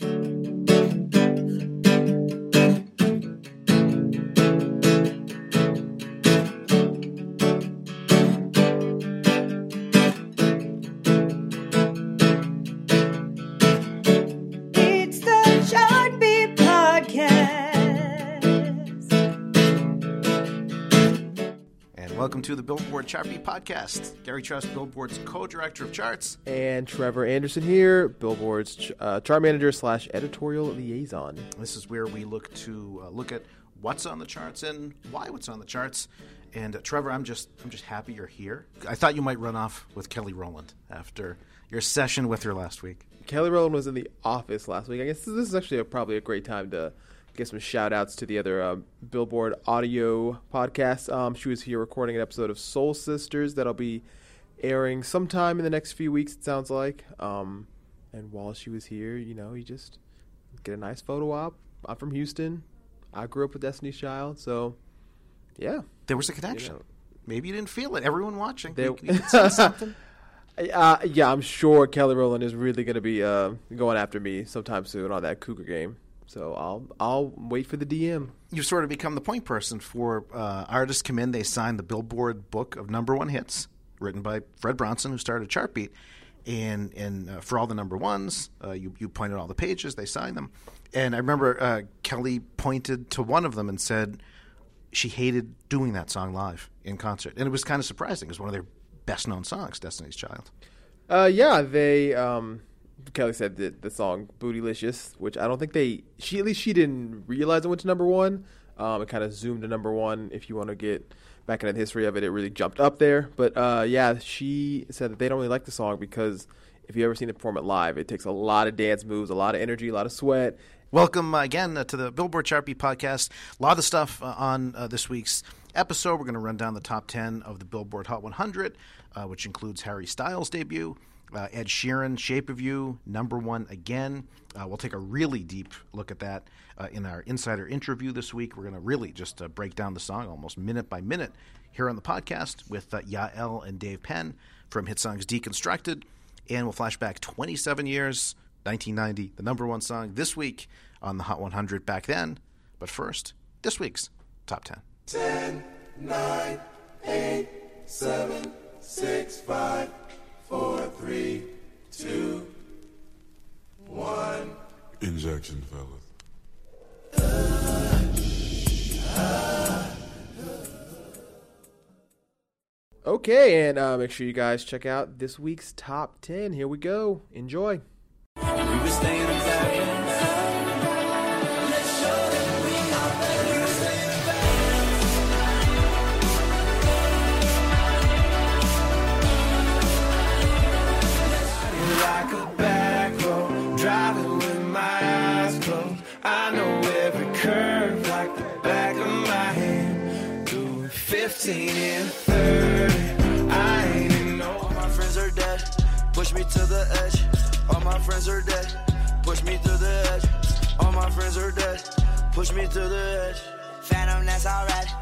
It's welcome to the Billboard Chart Beat Podcast. Gary Trust, Billboard's co-director of charts. And Trevor Anderson here, Billboard's ch- uh, chart manager slash editorial liaison. This is where we look to uh, look at what's on the charts and why what's on the charts. And uh, Trevor, I'm just I'm just happy you're here. I thought you might run off with Kelly Rowland after your session with her last week. Kelly Rowland was in the office last week. I guess this is actually a, probably a great time to get some shout outs to the other um, Billboard audio podcasts. Um, she was here recording an episode of Soul Sisters that'll be airing sometime in the next few weeks, it sounds like. Um, and while she was here, you know, you just get a nice photo op. I'm from Houston. I grew up with Destiny's Child, so yeah. There was a connection. know. Maybe you didn't feel it. Everyone watching, There- you, you something. Uh, yeah, I'm sure Kelly Rowland is really going to be uh, going after me sometime soon on that Cougar game. So I'll I'll wait for the DM. You've sort of become the point person for uh, artists come in. They sign the Billboard Book of Number One Hits, written by Fred Bronson, who started Chartbeat. And and uh, for all the number ones, uh, you you pointed all the pages. They signed them. And I remember uh, Kelly pointed to one of them and said she hated doing that song live in concert, and it was kind of surprising. It was one of their best known songs, Destiny's Child. Uh, yeah, they um, Kelly said that the song "Bootylicious," which I don't think they she at least she didn't realize it went to number one. Um, it kind of zoomed to number one. If you want to get back into the history of it, it really jumped up there. But uh, yeah, she said that they don't really like the song because if you ever seen it perform it live, it takes a lot of dance moves, a lot of energy, a lot of sweat. Welcome again uh, to the Billboard Beat podcast. A lot of the stuff uh, on uh, this week's episode. We're going to run down the top 10 of the Billboard Hot 100, uh, which includes Harry Styles' debut, uh, Ed Sheeran, Shape of You, number one again. Uh, we'll take a really deep look at that uh, in our insider interview this week. We're going to really just uh, break down the song almost minute by minute here on the podcast with uh, Yael and Dave Penn from Hit Songs Deconstructed. And we'll flash back 27 years, 1990, the number one song this week on the Hot 100 back then. But first, this week's top 10. 10, 9, 8, 7, 6, 5, 4, 3, 2, 1. Injection, fellas. Okay, and uh, make sure you guys check out this week's top 10. Here we go. Enjoy. Like 15 and 30. I ain't even know all my friends are dead. Push me to the edge. All my friends are dead. Push me to the edge. All my friends are dead. Push me to the edge. Phantom, that's alright.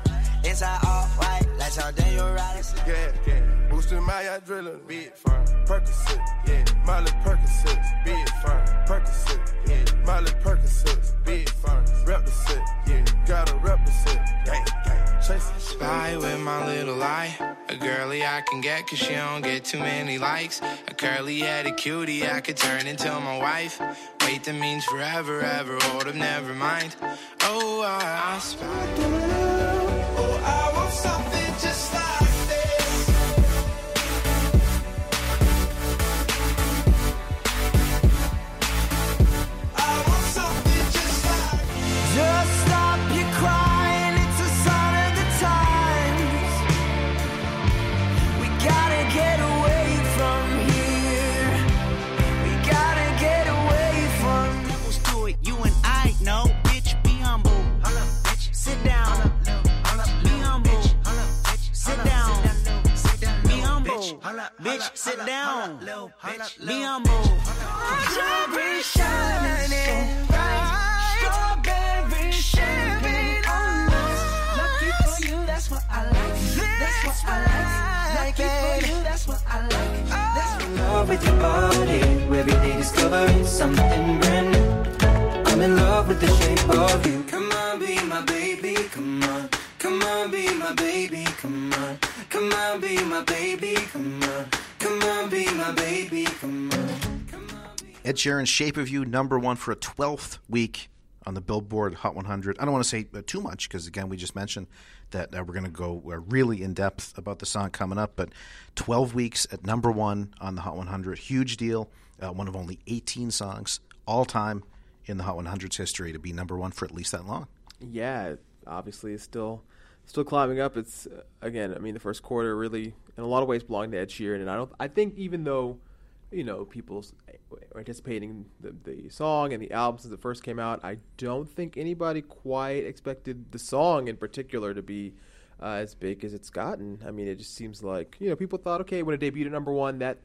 Inside all white, like something you ride. Yeah, yeah. Boosting my adrenaline, be it fine. Percocet, yeah. Miley Percocet, be it fine. Percocet, yeah. Miley Percocet, be it fine. Rep the set, yeah. Gotta rep the set, gang, gang. Chase Spy with my little eye, a girly I can get, cause she don't get too many likes. A curly headed cutie I could turn into my wife. Wait, that means forever, ever. Hold up, never mind. Oh, I, I spy. Something Bitch, sit down. Be humble. Strawberry shining bright. Strawberry champagne on us. Lucky for you, that's what I like. That's what I like. Lucky for you, that's what I like. That's what I like. love with your body. Every day discovering something brand new. I'm in love with the shape of you. Come on, be my baby. Come on. Come on, be my baby. Come on. Come on, be my baby. Come on. Come on, be my baby. Come on. Ed Sheeran's Shape of You, number one for a 12th week on the Billboard Hot 100. I don't want to say uh, too much because, again, we just mentioned that uh, we're going to go uh, really in depth about the song coming up. But 12 weeks at number one on the Hot 100, huge deal. Uh, one of only 18 songs all time in the Hot 100's history to be number one for at least that long. Yeah, it obviously it's still still climbing up. It's again, I mean, the first quarter really, in a lot of ways, belonged to Ed Sheeran, and I don't. I think even though, you know, people were anticipating the the song and the album since it first came out, I don't think anybody quite expected the song in particular to be. Uh, as big as it's gotten. I mean, it just seems like you know people thought, okay, when it debuted at number one, that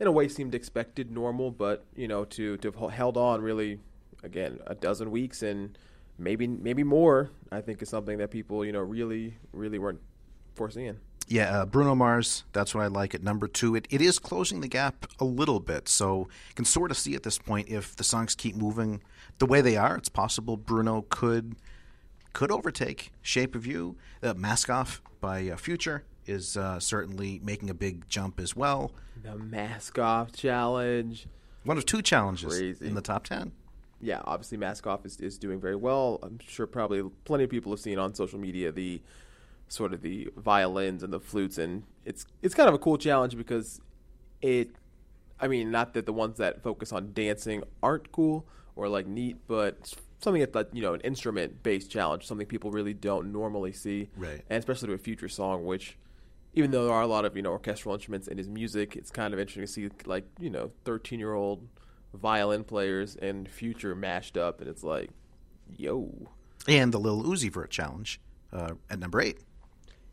in a way seemed expected, normal, but you know to to have held on really again a dozen weeks and maybe maybe more. I think is something that people you know really really weren't foreseeing. Yeah, uh, Bruno Mars, that's what I like at number two. It, it is closing the gap a little bit, so you can sort of see at this point if the songs keep moving the way they are, it's possible Bruno could could overtake Shape of You. Uh, Mask Off by uh, Future is uh, certainly making a big jump as well. The mask off challenge. One of two challenges Crazy. in the top 10. Yeah, obviously Mask Off is, is doing very well. I'm sure probably plenty of people have seen on social media the sort of the violins and the flutes, and it's it's kind of a cool challenge because it. I mean, not that the ones that focus on dancing aren't cool or like neat, but something that's like, you know an instrument based challenge, something people really don't normally see, Right. And especially to a future song, which even though there are a lot of you know orchestral instruments in his music, it's kind of interesting to see like you know thirteen year old violin players and future mashed up, and it's like, yo, And the Lil Uzi Vert challenge uh, at number eight.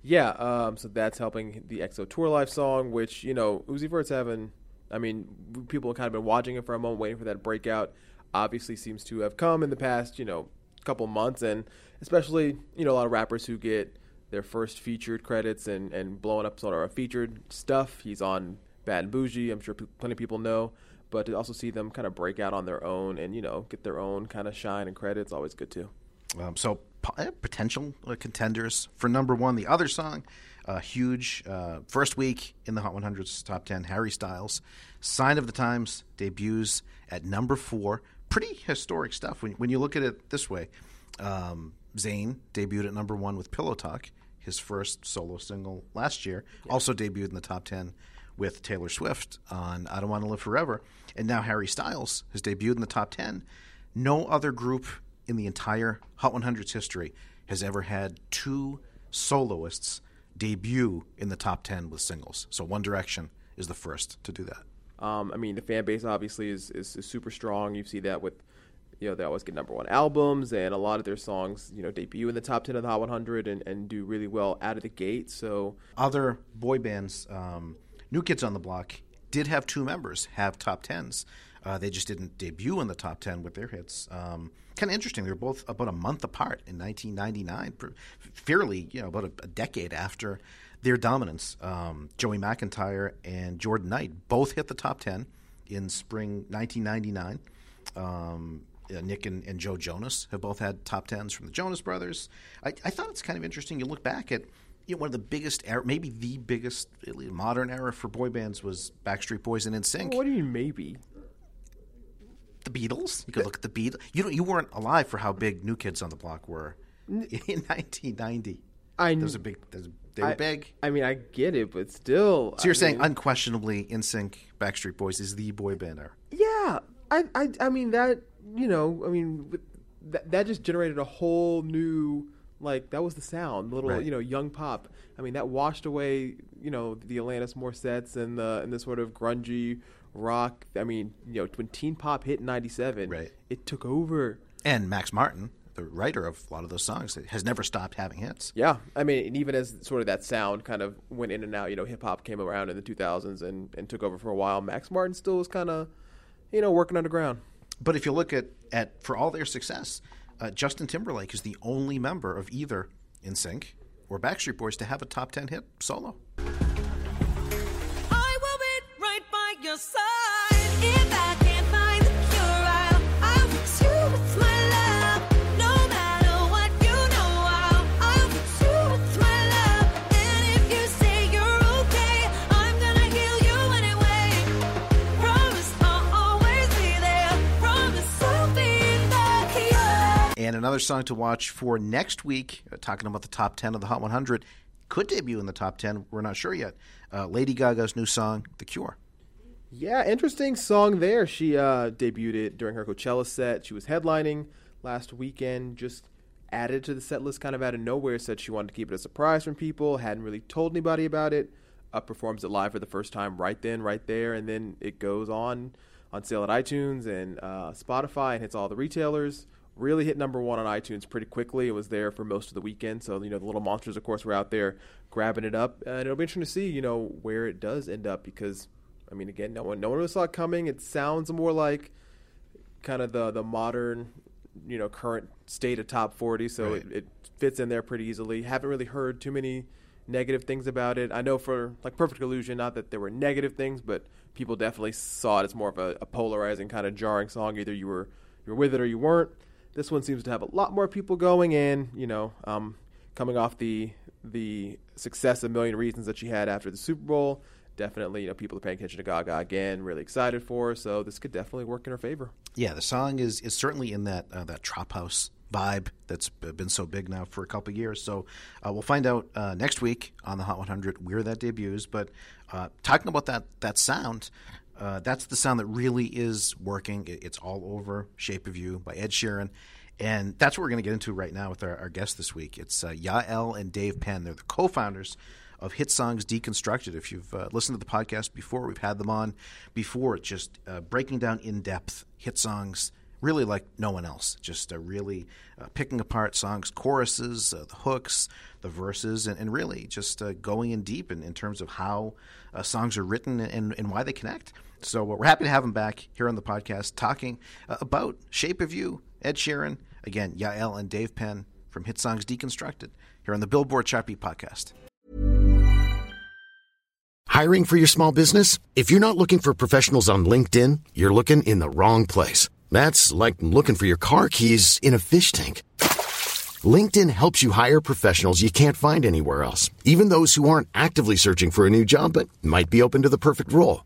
yeah. Um, so that's helping the XO Tour Llif3 song, which you know Uzi Vert's having. I mean, people have kind of been watching it for a moment, waiting for that breakout. Obviously, seems to have come in the past, you know, couple months, and especially you know a lot of rappers who get their first featured credits and and blowing up sort of featured stuff. He's on Bad and Bougie. I'm sure p- plenty of people know, but to also see them kind of break out on their own and you know get their own kind of shine and credits, always good too. Um, so eh, potential uh, contenders for number one. The other song, uh, huge uh, first week in the Hot 100's top 10. Harry Styles, "Sign of the Times" debuts at number four. Pretty historic stuff when when you look at it this way. Um, Zayn debuted at number one with "Pillow Talk," his first solo single last year. Also debuted in the top 10 with Taylor Swift on "I Don't Want to Live Forever," and now Harry Styles has debuted in the top 10. No other group in the entire Hot 100's history has ever had two soloists debut in the top 10 with singles. So One Direction is the first to do that. Um, I mean, the fan base obviously is, is, is super strong. You see that with, you know, they always get number one albums, and a lot of their songs, you know, debut in the top 10 of the Hot 100 and, and do really well out of the gate. So, Other boy bands, um, New Kids on the Block, did have two members have top 10s. Uh, they just didn't debut in the top 10 with their hits. Um, kind of interesting. They were both about a month apart in 1999, fairly, you know, about a, a decade after their dominance. Um, Joey McIntyre and Jordan Knight both hit the top 10 in spring 1999. Um, uh, Nick and, and Joe Jonas have both had top 10s from the Jonas Brothers. I, I thought it's kind of interesting. You look back at you know, one of the biggest era, maybe the biggest modern era for boy bands was Backstreet Boys and NSYNC. What do you mean maybe? The Beatles. You could look at the Beatles. You don't, you weren't alive for how big New Kids on the Block were in 1990. I Those are big. They were I- big. I mean, I get it, but still. So you're I saying mean- unquestionably, NSYNC, Backstreet Boys is the boy band era. Yeah, I, I, I mean that. You know, I mean that that just generated a whole new like that was the sound, little Right. you know young pop. I mean that washed away you know the Alanis Morissette's and the and the sort of grungy rock. I mean you know when teen pop hit in '97, Right. it took over. And Max Martin, the writer of a lot of those songs, has never stopped having hits. Yeah, I mean, and even as sort of that sound kind of went in and out, you know, hip hop came around in the 2000s and, and took over for a while. Max Martin still was kind of, you know, working underground. But if you look at, at for all their success, uh, Justin Timberlake is the only member of either NSYNC or Backstreet Boys to have a top 10 hit solo. I will be right by your side. Another song to watch for next week, uh, talking about the top 10 of the Hot 100, could debut in the top 10. We're not sure yet. Uh, Lady Gaga's new song, The Cure. Yeah, interesting song there. She uh, debuted it during her Coachella set. She was headlining last weekend, just added to the set list kind of out of nowhere. Said she wanted to keep it a surprise from people, hadn't really told anybody about it. Up performs it live for the first time right then, right there, and then it goes on on sale at iTunes and uh, Spotify and hits all the retailers. Really hit number one on iTunes pretty quickly. It was there for most of the weekend, so you know the little monsters, of course, were out there grabbing it up, and it'll be interesting to see you know where it does end up because I mean, again, no one no one really saw it coming. It sounds more like kind of the the modern, you know, current state of top forty, so Right. it, it fits in there pretty easily. Haven't really heard too many negative things about it. I know for like Perfect Illusion, not that there were negative things, but people definitely saw it as more of a, a polarizing kind of jarring song. Either you were you were with it or you weren't. This one seems to have a lot more people going in. You know, um, coming off the the success of Million Reasons that she had after the Super Bowl. Definitely, you know, people are paying attention to Gaga again. Really excited for her, so this could definitely work in her favor. Yeah, the song is, is certainly in that uh, that trap house vibe that's been so big now for a couple years. So uh, we'll find out uh, next week on the Hot 100 where that debuts. But uh, talking about that that sound, uh, that's the sound that really is working. It, it's all over "Shape of You" by Ed Sheeran. And that's what we're going to get into right now with our, our guest this week. It's uh, Yael and Dave Penn. They're the co-founders of Hit Songs Deconstructed. If you've uh, listened to the podcast before, we've had them on before, just uh, breaking down in depth hit songs, really like no one else. Just uh, really uh, picking apart songs, choruses, uh, the hooks, the verses, and, and really just uh, going in deep in, in terms of how songs are written and, and why they connect. So uh, we're happy to have them back here on the podcast talking uh, about Shape of You, Ed Sheeran, again, Yael and Dave Penn from Hit Songs Deconstructed here on the Billboard Chart podcast. Hiring for your small business? If you're not looking for professionals on LinkedIn, you're looking in the wrong place. That's like looking for your car keys in a fish tank. LinkedIn helps you hire professionals you can't find anywhere else, even those who aren't actively searching for a new job but might be open to the perfect role.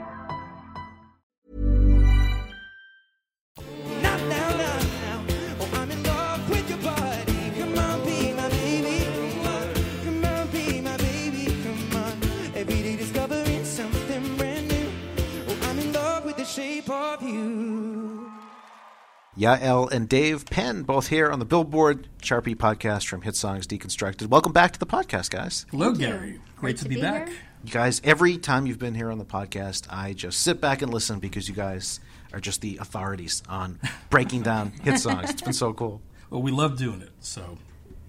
Yael and Dave Penn, both here on the Billboard Chart Beat podcast from Hit Songs Deconstructed. Welcome back to the podcast, guys. Hello, Gary. Great, to, be, back. You guys, every time you've been here on the podcast, I just sit back and listen because you guys are just the authorities on breaking down hit songs. It's been so cool. Well, we love doing it, so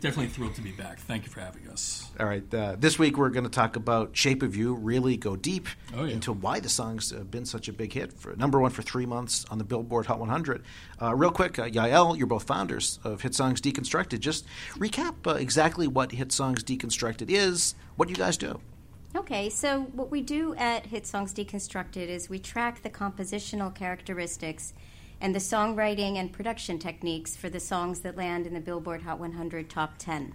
definitely thrilled to be back. Thank you for having us. All right, uh, this week we're going to talk about "Shape of You." Really go deep Oh, yeah. into why the song's been such a big hit. For number one for three months on the Billboard Hot 100. Uh, real quick, uh, Yael, you're both founders of Hit Songs Deconstructed. Just recap uh, exactly what Hit Songs Deconstructed is. What do you guys do. Okay, so what we do at Hit Songs Deconstructed is we track the compositional characteristics and the songwriting and production techniques for the songs that land in the Billboard Hot 100 Top 10.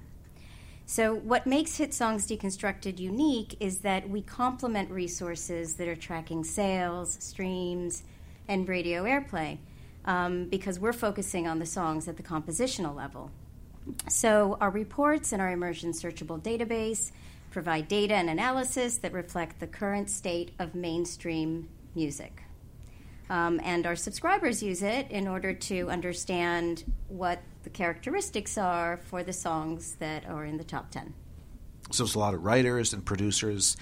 So, what makes Hit Songs Deconstructed unique is that we complement resources that are tracking sales, streams, and radio airplay um, because we're focusing on the songs at the compositional level. So, our reports and our immersion searchable database provide data and analysis that reflect the current state of mainstream music. Um, and our subscribers use it in order to understand what the characteristics are for the songs that are in the top 10. So there's a lot of writers and producers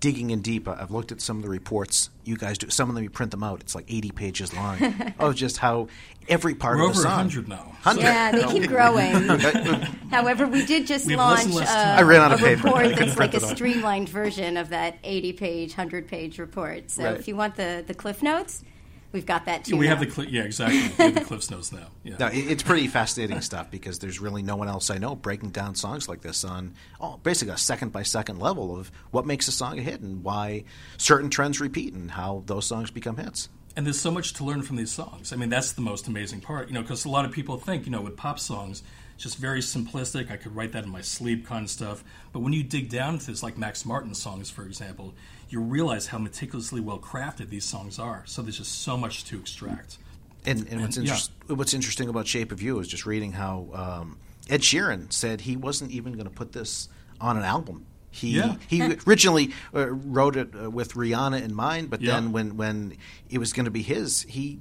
digging in deep. I- I've looked at some of the reports you guys do. Some of them you print them out. It's like 80 pages long of just how every part We're of the over song. 100 now. 100. Yeah, they keep growing. However, we did just We have less launch and less uh, ran out a of paper. Report that's like a streamlined version of that 80 page, 100 page report. So Right. if you want the, the Cliff Notes, we've got that too. we have the cli- yeah exactly. We have the Cliffs Notes now. Yeah. No, it- it's pretty fascinating stuff because there's really no one else I know breaking down songs like this on oh, basically a second by second level of what makes a song a hit and why certain trends repeat and how those songs become hits. And there's so much to learn from these songs. I mean, that's the most amazing part, you know, because a lot of people think, you know, with pop songs, it's just very simplistic. I could write that in my sleep kind of stuff. But when you dig down into this, like Max Martin songs, for example, you realize how meticulously well crafted these songs are. So there's just so much to extract. And, and what's, And, yeah. what's interesting about Shape of You is just reading how um, Ed Sheeran said he wasn't even going to put this on an album. He Yeah. he originally uh, wrote it uh, with Rihanna in mind, but Yeah. then when when it was going to be his, he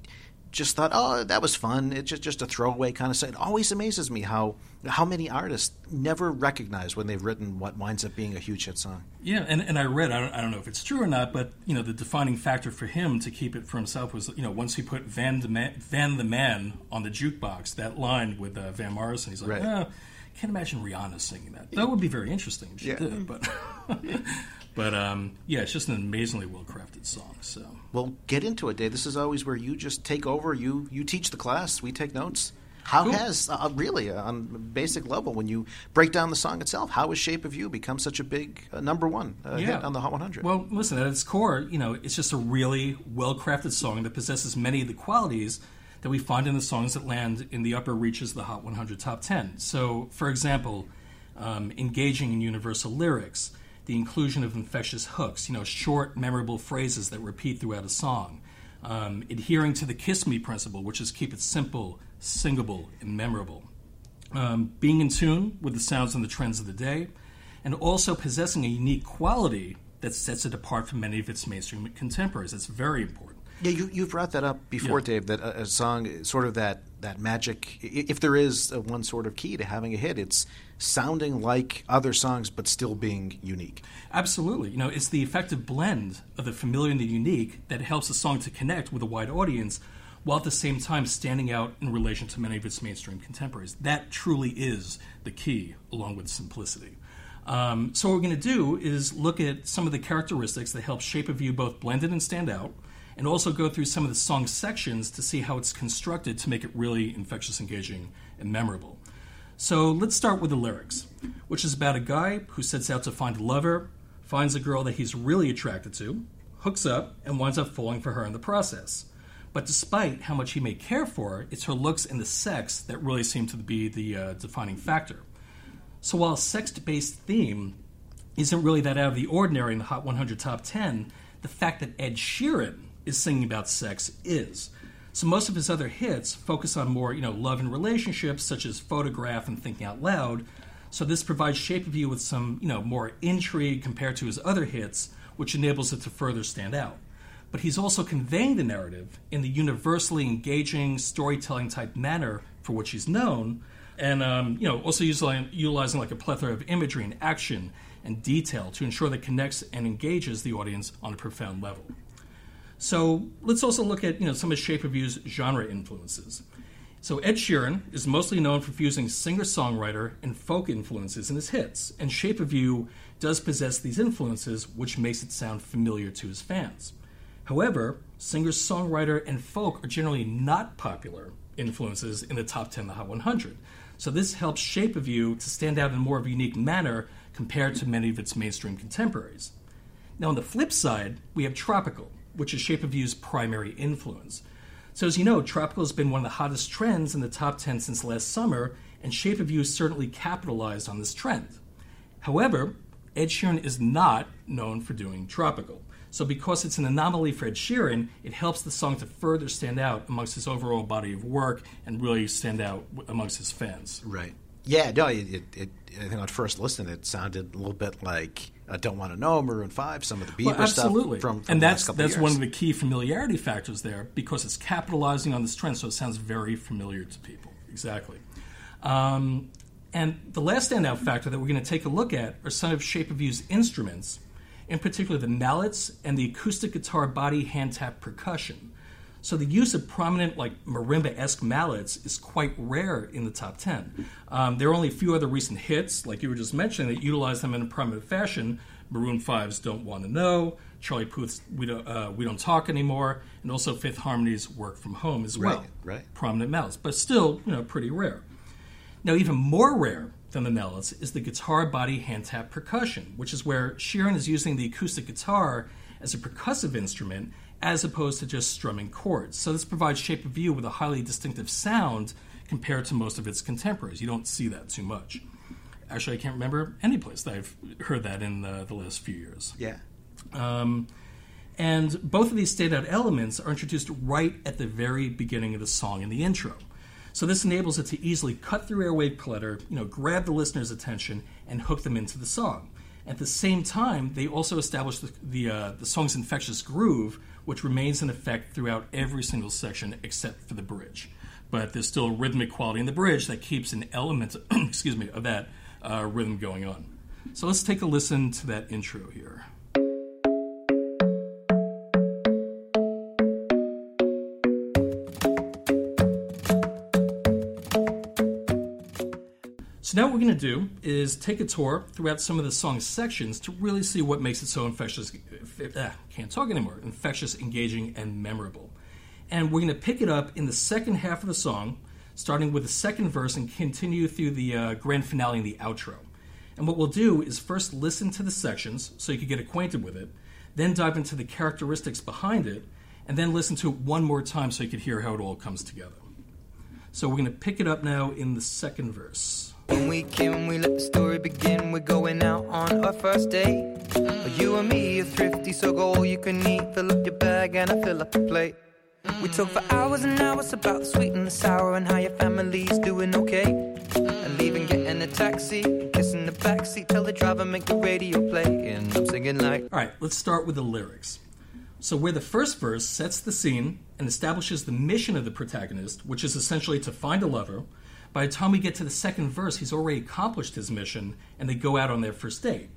just thought, oh, that was fun. It's just just a throwaway kind of thing. It always amazes me how how many artists never recognize when they've written what winds up being a huge hit song. Yeah, and, and I read, I don't, I don't know if it's true or not, but, you know, the defining factor for him to keep it for himself was, you know, once he put Van, the Man, Van the Man on the jukebox, that line with uh, Van Morrison, he's like, Right. oh, can't imagine Rihanna singing that. That would be very interesting if she Yeah. did, but, but um, yeah, it's just an amazingly well crafted song. So Well, get into it, Dave. This is always where you just take over. You you teach the class. We take notes. How Cool. has uh, really uh, on a basic level when you break down the song itself? How has "Shape of You" become such a big uh, number one uh, hit on the Hot 100? Well, listen, at its core, you know, it's just a really well crafted song that possesses many of the qualities that we find in the songs that land in the upper reaches of the Hot 100 Top 10. So, for example, um, engaging in universal lyrics, the inclusion of infectious hooks, you know, short, memorable phrases that repeat throughout a song, um, adhering to the kiss me principle, which is keep it simple, singable, and memorable um, being in tune with the sounds and the trends of the day, and also possessing a unique quality that sets it apart from many of its mainstream contemporaries. That's very important. Yeah, you you brought that up before, Yeah. Dave. That a, a song, sort of that that magic. If there is one sort of key to having a hit, it's sounding like other songs but still being unique. Absolutely. You know, it's the effective blend of the familiar and the unique that helps a song to connect with a wide audience while at the same time standing out in relation to many of its mainstream contemporaries. That truly is the key, along with simplicity. Um, so, what we're going to do is look at some of the characteristics that help Shape of You both blend in and stand out, and also go through some of the song sections to see how it's constructed to make it really infectious, engaging, and memorable. So let's start with the lyrics, which is about a guy who sets out to find a lover, finds a girl that he's really attracted to, hooks up, and winds up falling for her in the process. But despite how much he may care for her, it's her looks and the sex that really seem to be the uh, defining factor. So while a sex based theme isn't really that out of the ordinary in the Hot 100 Top 10, the fact that Ed Sheeran is singing about sex is. So most of his other hits focus on more, you know, love and relationships, such as Photograph and Thinking Out Loud. So this provides Shape of You with some, you know, more intrigue compared to his other hits, which enables it to further stand out. but he's also conveying the narrative in the universally engaging storytelling type manner for which he's known, and um, you know also utilizing, utilizing like a plethora of imagery and action and detail to ensure that connects and engages the audience on a profound level. So let's also look at you know some of Shape of You's genre influences. So Ed Sheeran is mostly known for fusing singer-songwriter and folk influences in his hits, and Shape of You does possess these influences, which makes it sound familiar to his fans. However, singer-songwriter and folk are generally not popular influences in the top 10 of the Hot 100. So this helps Shape of You to stand out in a more of a unique manner compared to many of its mainstream contemporaries. Now, on the flip side, we have Tropical, which is Shape of You's primary influence. So, as you know, Tropical has been one of the hottest trends in the top 10 since last summer, and Shape of You certainly capitalized on this trend. However, Ed Sheeran is not known for doing Tropical. So, because it's an anomaly for Ed Sheeran, it helps the song to further stand out amongst his overall body of work and really stand out amongst his fans. Right. Yeah, no, it, it, it, I think on first listen it sounded a little bit like I Don't Want to Know, Maroon 5, some of the Bieber Well, absolutely. stuff from, from and that's that's one of the key familiarity factors there because it's capitalizing on this trend, so it sounds very familiar to people. Exactly. Um, and the last standout factor that we're going to take a look at are some of Shape of You's instruments, in particular the mallets and the acoustic guitar body hand tap percussion. So the use of prominent, like marimba-esque mallets, is quite rare in the top ten. Um, there are only a few other recent hits, like you were just mentioning, that utilize them in a prominent fashion. Maroon 5's "Don't Want to Know," Charlie Puth's "We Don't uh, We Don't Talk Anymore," and also Fifth Harmony's "Work from Home" as well. Right, right. Prominent mallets, but still, you know, pretty rare. Now, even more rare than the mallets is the guitar body hand tap percussion, which is where Sheeran is using the acoustic guitar as a percussive instrument as opposed to just strumming chords. So this provides Shape of You with a highly distinctive sound compared to most of its contemporaries. You don't see that too much. Actually, I can't remember any place that I've heard that in the, the last few years. Yeah. Um, and both of these standout elements are introduced right at the very beginning of the song in the intro. So this enables it to easily cut through airwave clutter, you know, grab the listener's attention, and hook them into the song. At the same time, they also establish the the, uh, the song's infectious groove, which remains in effect throughout every single section except for the bridge. But there's still a rhythmic quality in the bridge that keeps an element, excuse me, of that uh, rhythm going on. So let's take a listen to that intro here. So now what we're going to do is take a tour throughout some of the song's sections to really see what makes it so infectious. ah, can't talk anymore. Infectious, engaging, and memorable. And we're going to pick it up in the second half of the song, starting with the second verse and continue through the uh, grand finale and the outro. And what we'll do is first listen to the sections so you can get acquainted with it, then dive into the characteristics behind it, and then listen to it one more time so you can hear how it all comes together. So we're going to pick it up now in the second verse. When we came, we let the story begin. We're going out on our first date. You and me are thrifty, so go all you can eat. Fill up your bag and I fill up the plate. We talk for hours and hours about the sweet and the sour and how your family's doing okay. And leaving, getting a taxi, kissing the backseat, tell the driver make the radio play, and I'm singing like. All right, let's start with the lyrics. So, where the first verse sets the scene and establishes the mission of the protagonist, which is essentially to find a lover, by the time we get to the second verse, he's already accomplished his mission and they go out on their first date.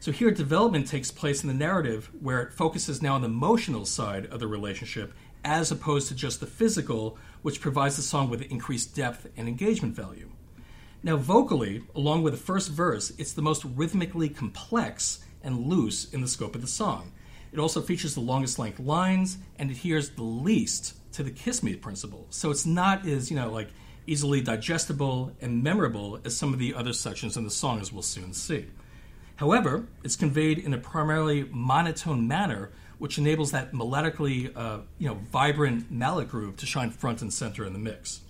So, here development takes place in the narrative where it focuses now on the emotional side of the relationship as opposed to just the physical, which provides the song with increased depth and engagement value. Now, vocally, along with the first verse, it's the most rhythmically complex and loose in the scope of the song. It also features the longest length lines and adheres the least to the kiss me principle. So it's not as, you know, like easily digestible and memorable as some of the other sections in the song, as we'll soon see. However, it's conveyed in a primarily monotone manner, which enables that melodically, uh, you know, vibrant mallet groove to shine front and center in the mix.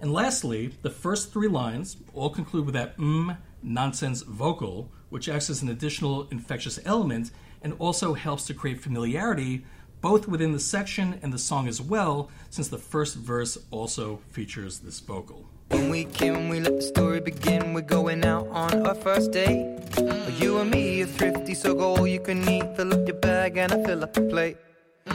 And lastly, the first three lines all conclude with that mm nonsense vocal, which acts as an additional infectious element and also helps to create familiarity both within the section and the song as well, since the first verse also features this vocal. When we came, we let the story begin. We're going out on our first date. You and me are thrifty, so go all you can eat. Fill up your bag and I fill up the plate.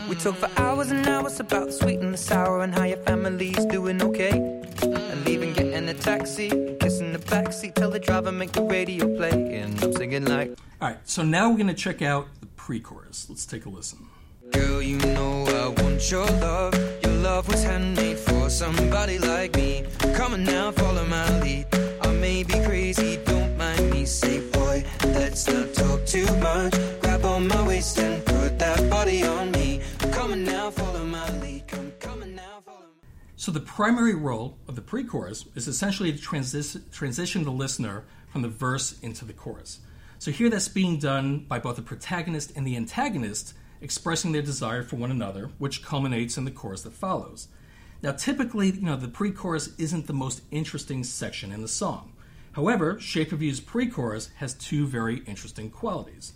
We talk for hours and hours about the sweet and the sour and how your family's doing okay. And leaving, getting a taxi, kissing the backseat, tell the driver make the radio play, and I'm singing like. All right, so now we're going to check out the pre-chorus. Let's take a listen. Girl, you know I want your love. Your love was handmade for somebody like me. Come on now, follow my lead. I may be crazy, don't mind me. Say, boy, let's not talk too much. Grab on my waist and put that body on me. Come on now, follow my lead. Come, come on now, follow. So the primary role of the pre-chorus is essentially to transi- transition the listener from the verse into the chorus. So here that's being done by both the protagonist and the antagonist expressing their desire for one another, which culminates in the chorus that follows. Now typically, you know, the pre-chorus isn't the most interesting section in the song. However, Shape of You's pre-chorus has two very interesting qualities.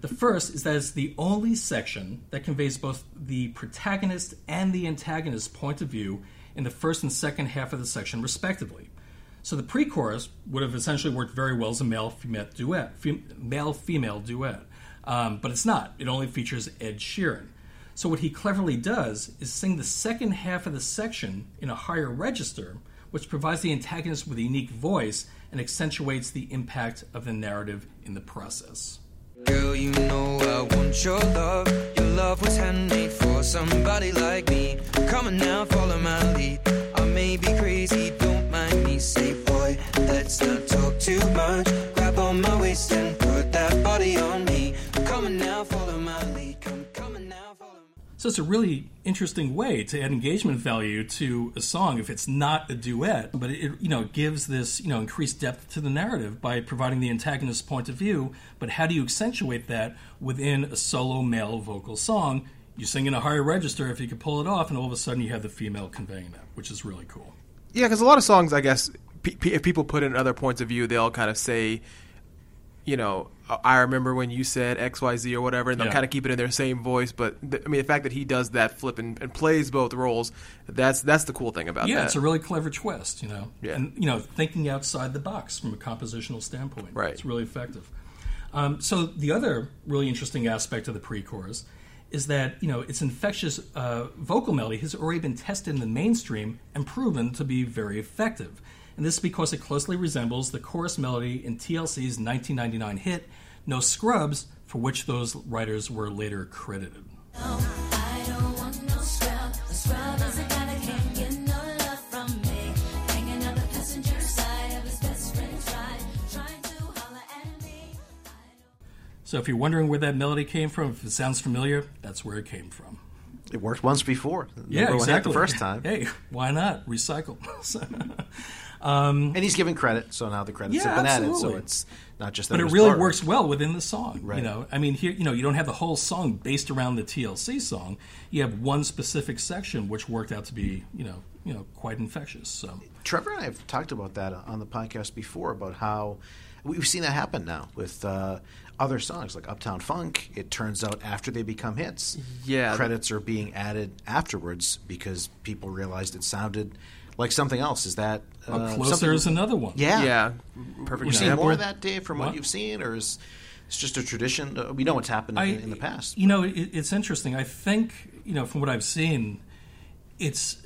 The first is that it's the only section that conveys both the protagonist and the antagonist's point of view in the first and second half of the section, respectively. So the pre-chorus would have essentially worked very well as a male-female duet, male-female duet, um, but it's not. It only features Ed Sheeran. So what he cleverly does is sing the second half of the section in a higher register, which provides the antagonist with a unique voice and accentuates the impact of the narrative in the process. Girl, you know I want your love. Your love was handmade for somebody like me. Come on now, follow my lead. I may be crazy, don't mind me. Say, boy, let's not talk too much. Grab on my waist and put that body on me. So it's a really interesting way to add engagement value to a song if it's not a duet, but it you know gives this you know increased depth to the narrative by providing the antagonist's point of view. But how do you accentuate that within a solo male vocal song? You sing in a higher register if you can pull it off, and all of a sudden you have the female conveying that, which is really cool. Yeah, because a lot of songs, I guess, pe- pe- if people put in other points of view, they'll kind of say, you know, I remember when you said X, Y, Z or whatever, and they'll Yeah. kind of keep it in their same voice. But th- I mean, the fact that he does that flip and, and plays both roles, that's that's the cool thing about yeah, that. Yeah, it's a really clever twist, you know. Yeah. And you know, thinking outside the box from a compositional standpoint. Right. It's really effective. Um, so the other really interesting aspect of the pre-chorus is that you know its infectious uh, vocal melody has already been tested in the mainstream and proven to be very effective. And this is because it closely resembles the chorus melody in TLC's 1999 hit "No Scrubs," for which those writers were later credited. I don't want no scrub. A scrub is a guy that can't get no love from me. Hanging out the passenger side of his best friend's ride, trying to holler at me. So if you're wondering where that melody came from, if it sounds familiar, that's where it came from. It worked once before. Yeah, exactly. The first time. Hey, why not recycle? and he's given credit, so now the credits Yeah, have been added. So it's not just that but it was really part of works well within the song. Right. You know, I mean, here, you know, you don't have the whole song based around the TLC song. You have one specific section which worked out to be, you know, you know, quite infectious. So Trevor and I have talked about that on the podcast before about how we've seen that happen now with uh, other songs like Uptown Funk. It turns out after they become hits, Yeah. credits are being added afterwards because people realized it sounded like something else. Is that uh, Well, Closer something- is another one. Yeah, Yeah, perfect We've seen more of that, Dave, from what, What? you've seen, or is it's just a tradition? Uh, we know what's happened I- in, in the past. You know, it, it's interesting. I think you know from what I've seen, it's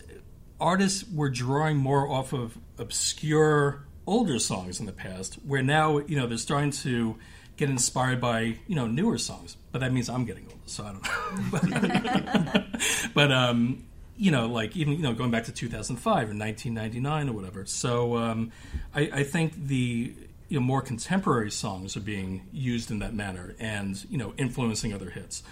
artists were drawing more off of obscure older songs in the past, where now you know they're starting to get inspired by you know newer songs. But that means I'm getting older, so I don't know. but um, you know, like even you know going back to 2005 or 1999 or whatever. So um, I, I think the you know more contemporary songs are being used in that manner and you know influencing other hits.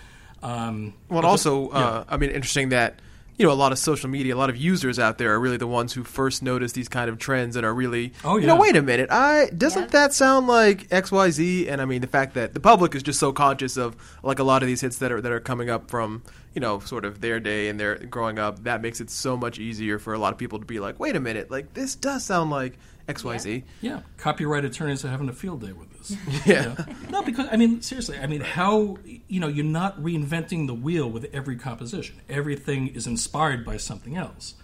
Um, Well, and but- also, yeah. uh, I mean, interesting that you know a lot of social media, a lot of users out there are really the ones who first notice these kind of trends and are really, Oh, you know, wait a minute, I doesn't that sound like X Y Z? And I mean, the fact that the public is just so conscious of like a lot of these hits that are that are coming up from you know sort of their day and their growing up, that makes it so much easier for a lot of people to be like, wait a minute, like this does sound like X Y Z. Yeah, copyright attorneys are having a field day with this. Yeah. No, because I mean, seriously, I mean, how you know you're not reinventing the wheel with every composition. Everything is inspired by something else,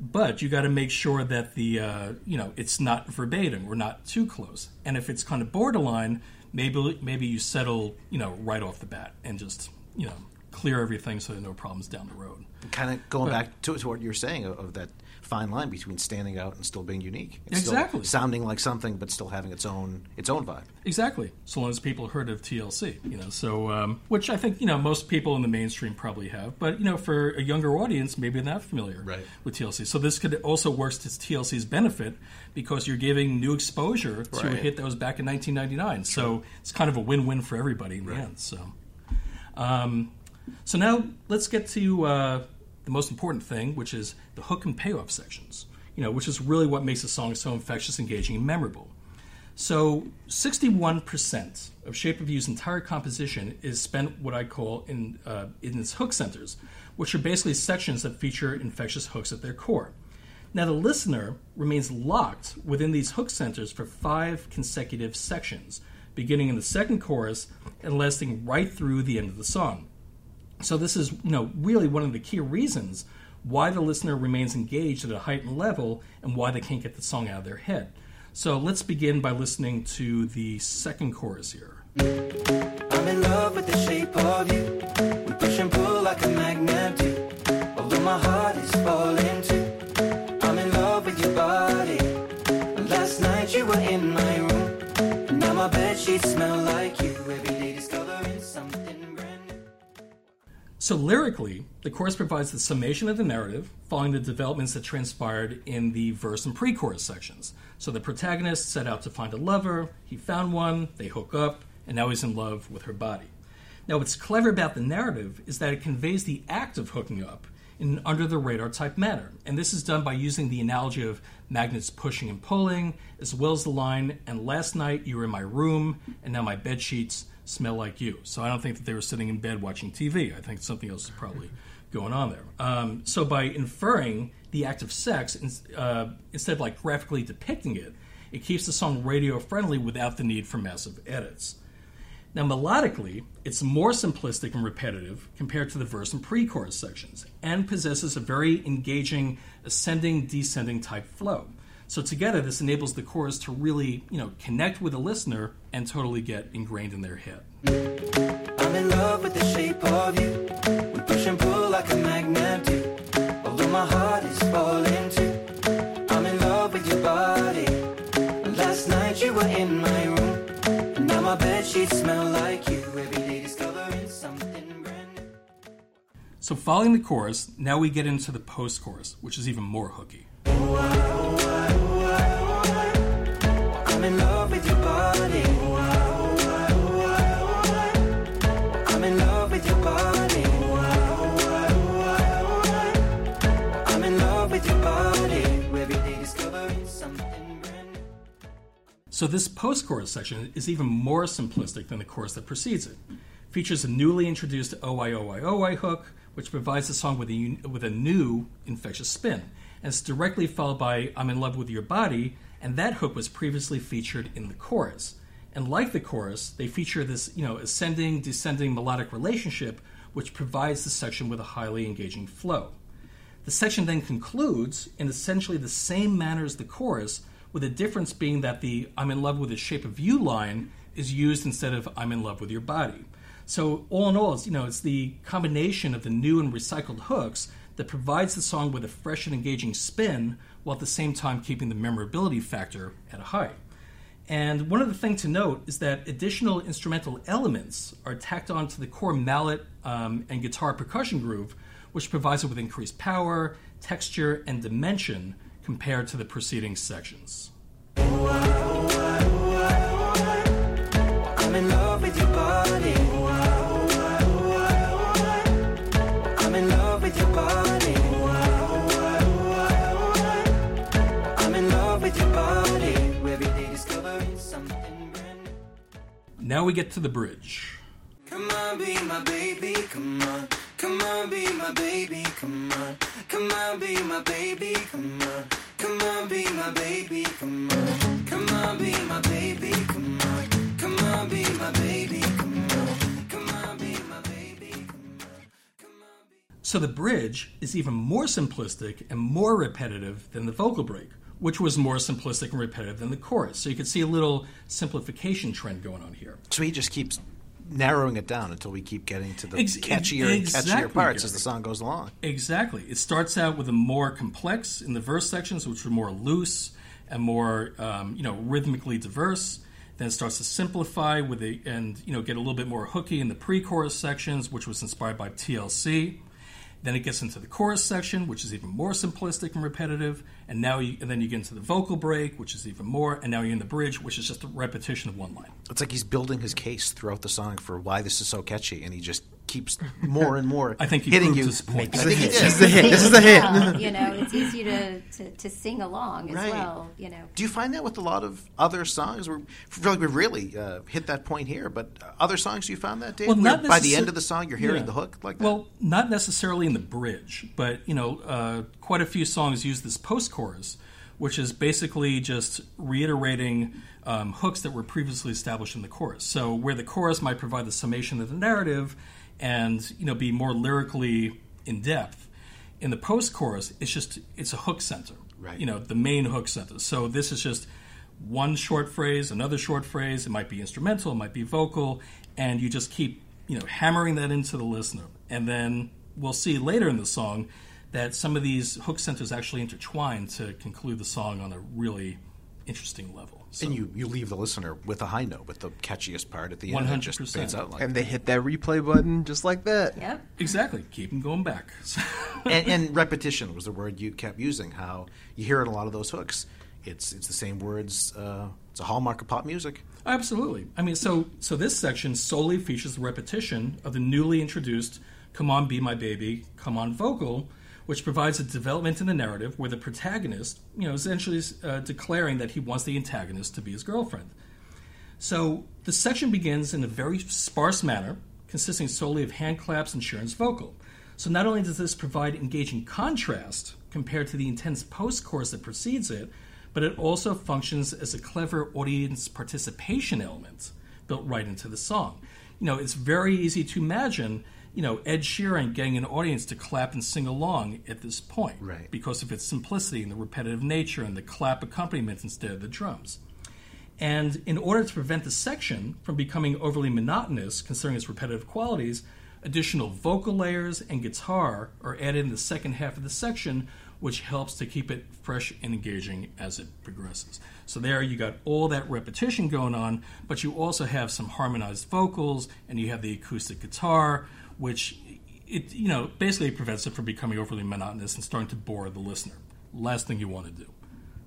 but you got to make sure that the uh, you know it's not verbatim or not too close. And if it's kind of borderline, maybe maybe you settle you know right off the bat and just you know clear everything so there are no problems down the road. Kind of going But- back to, to what you were saying of, of that fine line between standing out and still being unique. It's Exactly. sounding like something, but still having its own its own vibe. Exactly. So long as people heard of TLC, you know. So, um, which I think you know most people in the mainstream probably have, but you know, for a younger audience, maybe they're not familiar Right. with TLC. So this could also work to TLC's benefit because you're giving new exposure to a hit that was back in 1999. So it's kind of a win-win for everybody in the end. So, um, so now let's get to uh, the most important thing, which is the hook and payoff sections. You know, which is really what makes a song so infectious, engaging, and memorable. So, 61% of Shape of You's entire composition is spent what I call in, uh, in its hook centers, which are basically sections that feature infectious hooks at their core. Now, the listener remains locked within these hook centers for five consecutive sections, beginning in the second chorus and lasting right through the end of the song. So this is, you know, really one of the key reasons why the listener remains engaged at a heightened level and why they can't get the song out of their head. So let's begin by listening to the second chorus here. I'm in love with the shape of you. We push and pull like a magnet do. Although my heart is falling too. I'm in love with your body. Last night you were in my room. Now my bed sheets smell like you. Every So lyrically, the chorus provides the summation of the narrative following the developments that transpired in the verse and pre-chorus sections. So the protagonist set out to find a lover, he found one, they hook up, and now he's in love with her body. Now what's clever about the narrative is that it conveys the act of hooking up in an under the radar type manner. And this is done by using the analogy of magnets pushing and pulling, as well as the line, and last night you were in my room, and now my bed sheets smell like you. So I don't think that they were sitting in bed watching TV. I think something else is probably going on there. Um, so by inferring the act of sex, uh, instead of like graphically depicting it, it keeps the song radio friendly without the need for massive edits. Now, melodically, it's more simplistic and repetitive compared to the verse and pre chorus sections, and possesses a very engaging ascending descending type flow. So, together, this enables the chorus to really, you know, connect with the listener and totally get ingrained in their head. I'm in love with the shape of you. We push and pull like a magnet do. Although my heart is falling too. I'm in love with your body. Last night you were in my room. And now my bed sheets smell like you. Every day discovering something brand new. So, following the chorus, now we get into the post chorus, which is even more hooky. So this post-chorus section is even more simplistic than the chorus that precedes it. Features a newly introduced OI OI OI hook, which provides the song with a with a new infectious spin, and it's directly followed by "I'm in love with your body," and that hook was previously featured in the chorus. And like the chorus, they feature this you know ascending descending melodic relationship, which provides the section with a highly engaging flow. The section then concludes in essentially the same manner as the chorus, with the difference being that the I'm in love with the shape of you line is used instead of I'm in love with your body. So all in all, it's, you know, it's the combination of the new and recycled hooks that provides the song with a fresh and engaging spin, while at the same time keeping the memorability factor at a high. And one other thing to note is that additional instrumental elements are tacked onto the core mallet um, and guitar percussion groove, which provides it with increased power, texture, and dimension compared to the preceding sections. Now we get to the bridge. Come on, be my baby, come on. Come on, be my baby, come on. Come on, be my baby, come on. Come on, be my baby, come on. Come on, be my baby, come on. Come on, be my baby, come on. Come on, be my baby, come on. So the bridge is even more simplistic and more repetitive than the vocal break, which was more simplistic and repetitive than the chorus. So you could see a little simplification trend going on here. So he just keeps narrowing it down until we keep getting to the Ex- catchier and catchier parts as the song goes along. Exactly. It starts out with a more complex in the verse sections, which are more loose and more, um, you know, rhythmically diverse. Then it starts to simplify with the and you know get a little bit more hooky in the pre-chorus sections, which was inspired by TLC. Then it gets into the chorus section, which is even more simplistic and repetitive. And now, you, and then you get into the vocal break, which is even more. And now you're in the bridge, which is just a repetition of one line. It's like he's building his case throughout the song for why this is so catchy, and he just keeps more and more I think hitting proved you. his point. I think he. This is the hit. This is the hit. Well, you know, it's easy to, to, to sing along as Right. well. You know, Do you find that with a lot of other songs? We feel like we've really uh, hit that point here, but other songs you found that, Dave? Well, where not by the end of the song, you're hearing Yeah. the hook like that. Well, not necessarily in the bridge, but you know, uh, quite a few songs use this post-chorus, which is basically just reiterating um, hooks that were previously established in the chorus. So where the chorus might provide the summation of the narrative, and you know, be more lyrically in depth. In the post-chorus, it's just it's a hook center, Right. You know, the main hook center. So this is just one short phrase, another short phrase. It might be instrumental, it might be vocal, and you just keep you know hammering that into the listener. And then we'll see later in the song that some of these hook centers actually intertwine to conclude the song on a really interesting level. So, and you, you leave the listener with a high note, with the catchiest part at the end. It just 100%. fades out And they hit that replay button just like that. yep. exactly keep them going back. and, and repetition was the word you kept using. How you hear it in a lot of those hooks. It's it's the same words. Uh, it's a hallmark of pop music. Absolutely. I mean, so so this section solely features the repetition of the newly introduced "Come On, Be My Baby, Come On" vocal, which provides a development in the narrative where the protagonist, you know, essentially is uh, declaring that he wants the antagonist to be his girlfriend. So the section begins in a very sparse manner, consisting solely of hand claps and Sheeran's vocal. So not only does this provide engaging contrast compared to the intense post chorus that precedes it, but it also functions as a clever audience participation element built right into the song. You know, it's very easy to imagine, you know, Ed Sheeran getting an audience to clap and sing along at this point. Right. Because of its simplicity and the repetitive nature and the clap accompaniment instead of the drums. And in order to prevent the section from becoming overly monotonous, considering its repetitive qualities, additional vocal layers and guitar are added in the second half of the section, which helps to keep it fresh and engaging as it progresses. So there you got all that repetition going on, but you also have some harmonized vocals and you have the acoustic guitar, which it you know basically prevents it from becoming overly monotonous and starting to bore the listener. Last thing you want to do.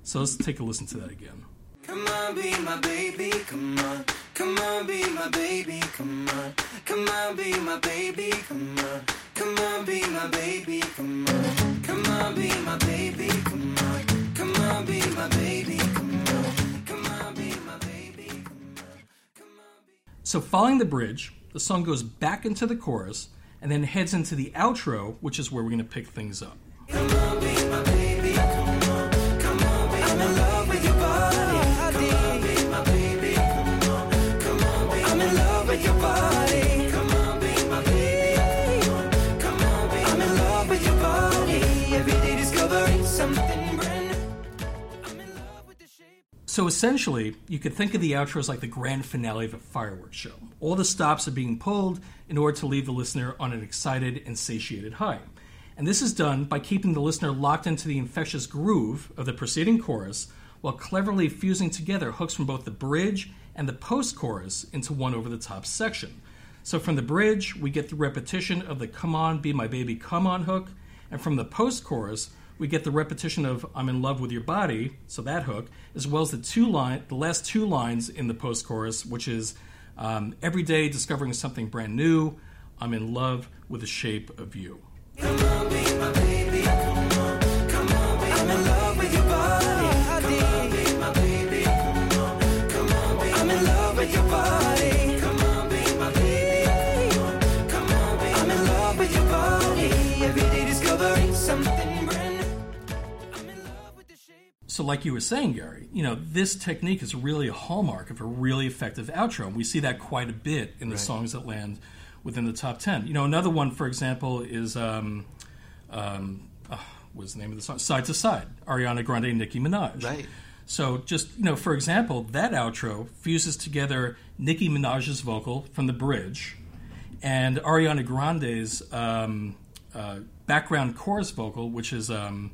So let's take a listen to that again. Come on, be my baby, come on. Come on, be my baby, come on. Come on, be my baby, come on. Come on, be my baby, come on. Come on, be my baby, come on. Come on, be my baby, come on. Come on, be my baby, come on. So, following the bridge, the song goes back into the chorus and then heads into the outro, which is where we're going to pick things up. So, essentially, you could think of the outro as like the grand finale of a fireworks show. All the stops are being pulled in order to leave the listener on an excited and satiated high. And this is done by keeping the listener locked into the infectious groove of the preceding chorus while cleverly fusing together hooks from both the bridge and the post chorus into one over the top section. So from the bridge, we get the repetition of the Come On, Be My Baby, Come On hook, and from the post chorus, we get the repetition of I'm in love with your body, so that hook, as well as the two line, the last two lines in the post chorus, which is um, every day discovering something brand new. I'm in love with the shape of you. So, like you were saying, Gary, you know, this technique is really a hallmark of a really effective outro. And we see that quite a bit in the songs that land within the top 10. You know, another one, for example, is, um, um, uh, what's the name of the song? Side to Side, Ariana Grande and Nicki Minaj. Right. So, just, you know, for example, that outro fuses together Nicki Minaj's vocal from the bridge, and Ariana Grande's um, uh, background chorus vocal, which is. Um,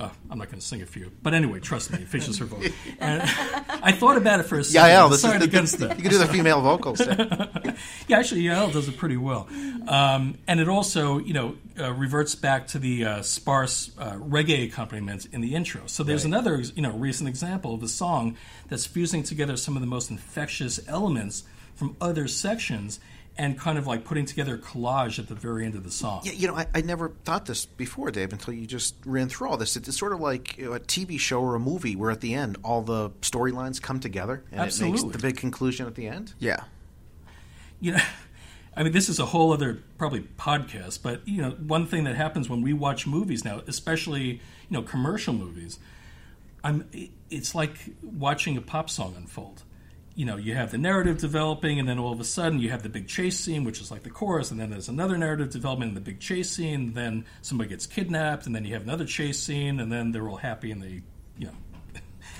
uh, I'm not going to sing it for you, but anyway, trust me, it features her vocal. And I thought about it for a second. Yael, this Sorry is the, against that. You can do the female vocals. yeah, actually, Yael does it pretty well. Um, and it also, you know, uh, reverts back to the uh, sparse uh, reggae accompaniment in the intro. So there's Right. another, you know, recent example of a song that's fusing together some of the most infectious elements from other sections and kind of like putting together a collage at the very end of the song. Yeah, you know, I, I never thought this before, Dave, until you just ran through all this. It's sort of like a TV show or a movie where at the end all the storylines come together and it makes the big conclusion at the end. Yeah. you know i mean this is a whole other probably podcast but you know one thing that happens when we watch movies now especially you know commercial movies i'm it's like watching a pop song unfold you know you have the narrative developing and then all of a sudden you have the big chase scene which is like the chorus and then there's another narrative development in the big chase scene then somebody gets kidnapped and then you have another chase scene and then they're all happy and they you know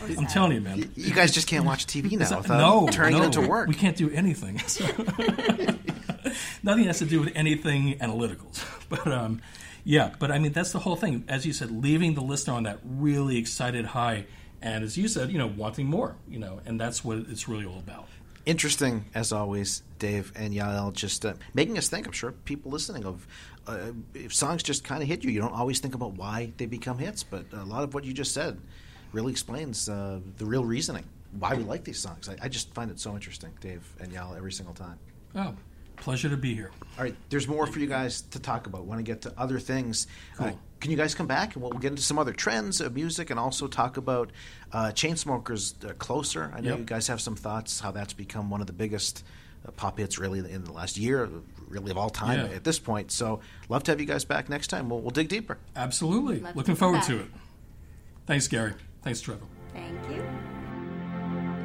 I'm telling you, man. You guys just can't watch TV now Is that- without no, turning no, it into work. We can't do anything. So- Nothing has to do with anything analyticals. But um, yeah, but I mean that's the whole thing. As you said, leaving the listener on that really excited high, and as you said, you know, wanting more. You know, and that's what it's really all about. Interesting, as always, Dave and Yael, just uh, making us think. I'm sure people listening of uh, if songs just kind of hit you, you don't always think about why they become hits, but a lot of what you just said really explains uh, the real reasoning why we like these songs. I, I just find it so interesting, Dave and Yael, every single time. Oh, Pleasure to be here. All right, there's more for you guys to talk about when I get to other things. Uh, cool. Uh, can you guys come back and we'll, get into some other trends of music and also talk about uh, Chainsmokers uh, Closer. I know yep. you guys have some thoughts how that's become one of the biggest uh, pop hits really in the last year, really of all time yeah. at this point. So, love to have you guys back next time. We'll, we'll dig deeper. Absolutely. Love Looking to forward to it. Thanks, Gary. Thanks, Trevor. Thank you.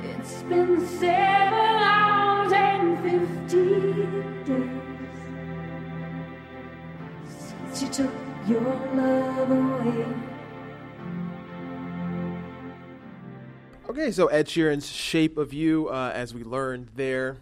It's been said Okay, so Ed Sheeran's Shape of You, uh, as we learned there,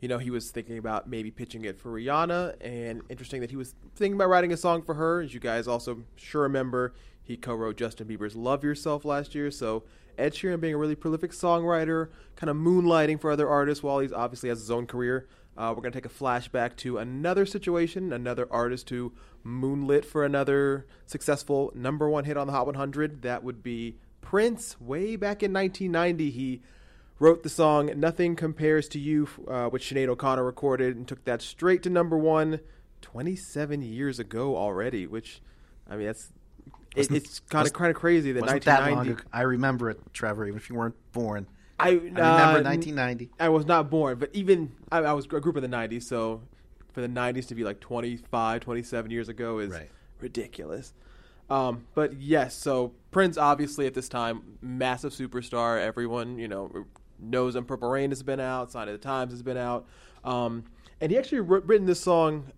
you know, he was thinking about maybe pitching it for Rihanna, and interesting that he was thinking about writing a song for her. As you guys also sure remember, he co-wrote Justin Bieber's "Love Yourself" last year. So Ed Sheeran being a really prolific songwriter, kind of moonlighting for other artists while he's obviously has his own career. Uh, we're going to take a flashback to another situation, another artist who moonlit for another successful number one hit on the Hot 100. That would be Prince. Way back in 1990, he wrote the song "Nothing Compares to You," uh, which Sinead O'Connor recorded, and took that straight to number one 27 years ago already. Which, I mean, that's it, it's kind of kind of crazy that Wasn't that long 1990. ago. I remember it, Trevor, even if you weren't born. I, I remember uh, 1990. I was not born, but even I, I was a group up in the 90s, so for the 90s to be like 25, 27 years ago is Right. ridiculous. Um, but yes, so Prince obviously at this time massive superstar. Everyone you know knows him. Purple Rain has been out. Sign of the Times has been out. Um, and he actually wr- written this song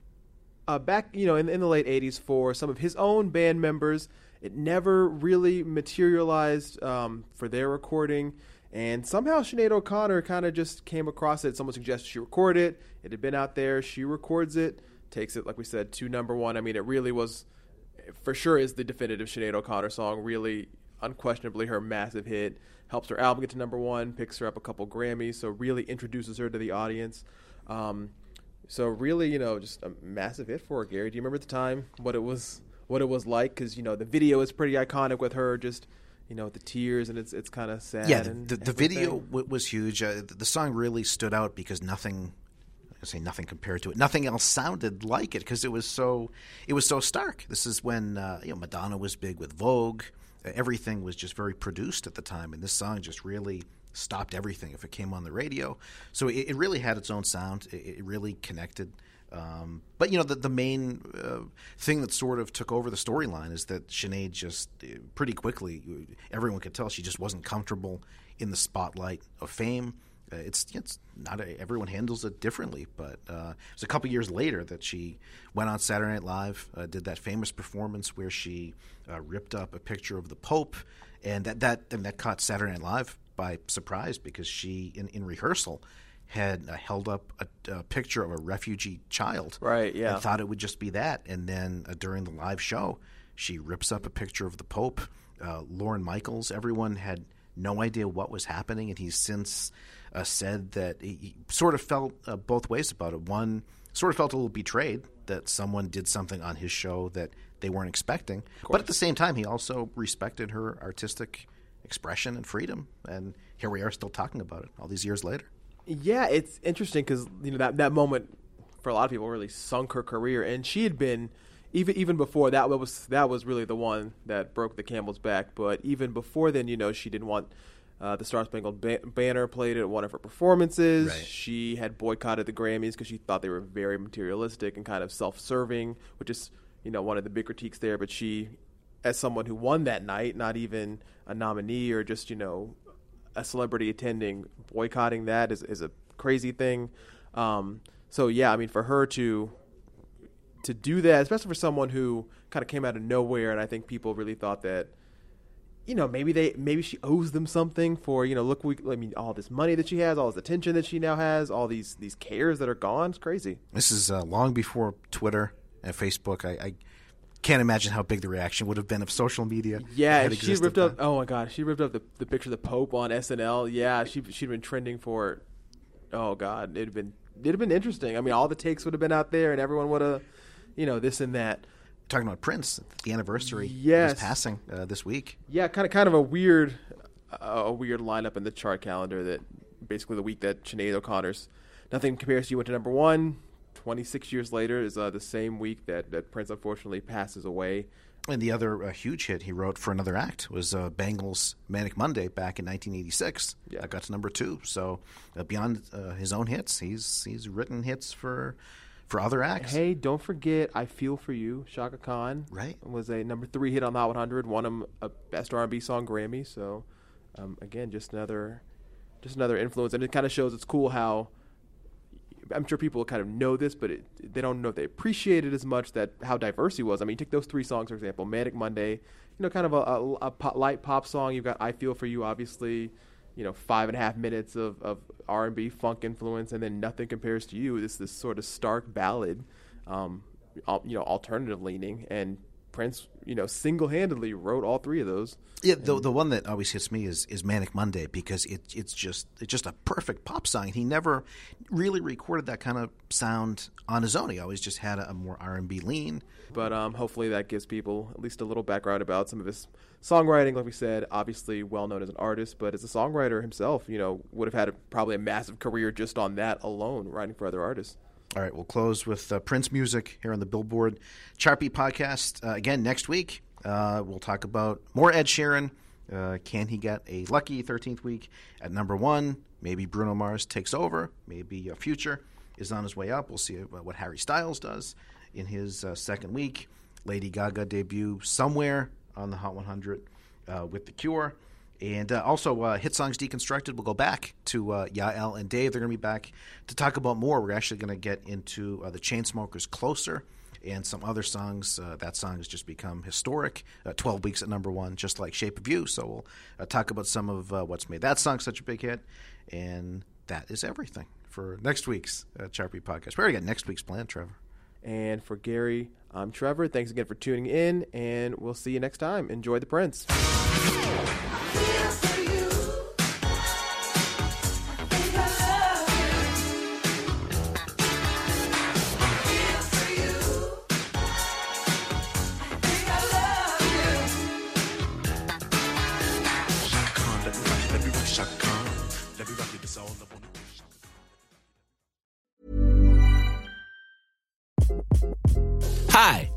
uh, back, you know, in, in the late '80s for some of his own band members. It never really materialized um, for their recording, and somehow Sinead O'Connor kind of just came across it. Someone suggested she record it. It had been out there. She records it, takes it, like we said, to number one. I mean, it really was, for sure, is the definitive Sinead O'Connor song. Really, unquestionably, her massive hit. Helps her album get to number one. Picks her up a couple Grammys. So really introduces her to the audience. Um, so really, you know, just a massive hit for her, Gary. Do you remember the time what it was what it was like? Because you know the video is pretty iconic with her, just you know, the tears, and it's it's kind of sad. Yeah, the, the, the video w- was huge. Uh, the, the song really stood out because nothing. I say nothing compared to it. Nothing else sounded like it because it was so it was so stark. This is when uh, you know Madonna was big with Vogue. Uh, everything was just very produced at the time, and this song just really stopped everything if it came on the radio. So it, it really had its own sound. It, it really connected. Um, but you know the the main uh, thing that sort of took over the storyline is that Sinead just uh, pretty quickly everyone could tell she just wasn't comfortable in the spotlight of fame. Uh, it's it's not a, everyone handles it differently, but uh, it was a couple years later that she went on Saturday Night Live, uh, did that famous performance where she uh, ripped up a picture of the Pope, and that that and that caught Saturday Night Live by surprise because she in, in rehearsal had uh, held up a, a picture of a refugee child. Right, yeah. And thought it would just be that. And then uh, during the live show, she rips up a picture of the Pope, uh, Lorne Michaels. Everyone had no idea what was happening, and he's since uh, said that he, he sort of felt uh, both ways about it. One sort of felt a little betrayed that someone did something on his show that they weren't expecting, but at the same time, he also respected her artistic expression and freedom. And here we are, still talking about it all these years later. Yeah, it's interesting because you know that that moment for a lot of people really sunk her career, and she had been even even before that was that was really the one that broke the camel's back. But even before then, you know, she didn't want uh, the Star Spangled ba- Banner played at one of her performances. Right. She had boycotted the Grammys because she thought they were very materialistic and kind of self-serving, which is you know one of the big critiques there. But she, as someone who won that night, not even a nominee or just you know a celebrity attending boycotting that is, is a crazy thing. Um, so yeah, I mean, for her to to do that, especially for someone who kind of came out of nowhere, and I think people really thought that, you know, maybe they maybe she owes them something for you know, look, we, I mean, all this money that she has, all this attention that she now has, all these these cares that are gone. It's crazy. This is uh, long before Twitter and Facebook. I, I can't imagine how big the reaction would have been if social media. Yeah, she ripped up. Oh my god, she ripped up the, the picture of the Pope on SNL. Yeah, she she'd been trending for. Oh god, it'd been it'd have been interesting. I mean, all the takes would have been out there, and everyone would have, you know, this and that. Talking about Prince, the anniversary Yes. his passing uh, this week. Yeah, kind of kind of a weird a weird lineup in the chart calendar that basically the week that Sinead O'Connor's Nothing Compares to You went to number one. 26 years later is uh, the same week that, that Prince unfortunately passes away. And the other uh, huge hit he wrote for another act was uh, Bangles' Manic Monday back in 1986. Yeah. That got to number two. So uh, beyond uh, his own hits, he's he's written hits for for other acts. Hey, don't forget I Feel For You, Chaka Khan. Right. Was a number three hit on the Hot 100, won him a Best R&B Song Grammy. So, um, again, just another just another influence. And it kind of shows it's cool how I'm sure people kind of know this, but it, they don't know if they appreciate it as much that how diverse he was. I mean, take those three songs for example, "Manic Monday," you know, kind of a, a, a pop, light pop song. You've got "I Feel for You," obviously, you know, five and a half minutes of, of R&B funk influence, and then "Nothing Compares to You." This this sort of stark ballad, um, you know, alternative leaning, and Prince, you know, single handedly wrote all three of those. Yeah, the the one that always hits me is, is Manic Monday because it it's just it's just a perfect pop song. He never really recorded that kind of sound on his own. He always just had a, a more R and B lean. But um, hopefully that gives people at least a little background about some of his songwriting. Like we said, obviously well known as an artist, but as a songwriter himself, you know, would have had a, probably a massive career just on that alone, writing for other artists. All right, we'll close with uh, Prince music here on the Billboard Chart Beat podcast. Uh, again, next week, uh, we'll talk about more Ed Sheeran. Uh, can he get a lucky 13th week at number one? Maybe Bruno Mars takes over. Maybe uh, Future is on his way up. We'll see what Harry Styles does in his uh, second week. Lady Gaga debut somewhere on the Hot 100 uh, with The Cure. And uh, also, uh, Hit Songs Deconstructed will go back to uh, Yael and Dave. They're going to be back to talk about more. We're actually going to get into uh, the Chainsmokers Closer and some other songs. Uh, that song has just become historic. Uh, 12 weeks at number one, just like Shape of You. So we'll uh, talk about some of what's made that song such a big hit. And that is everything for next week's uh, Chart Beat podcast. We already got next week's plan, Trevor. And for Gary, I'm Trevor. Thanks again for tuning in, and we'll see you next time. Enjoy the Prince.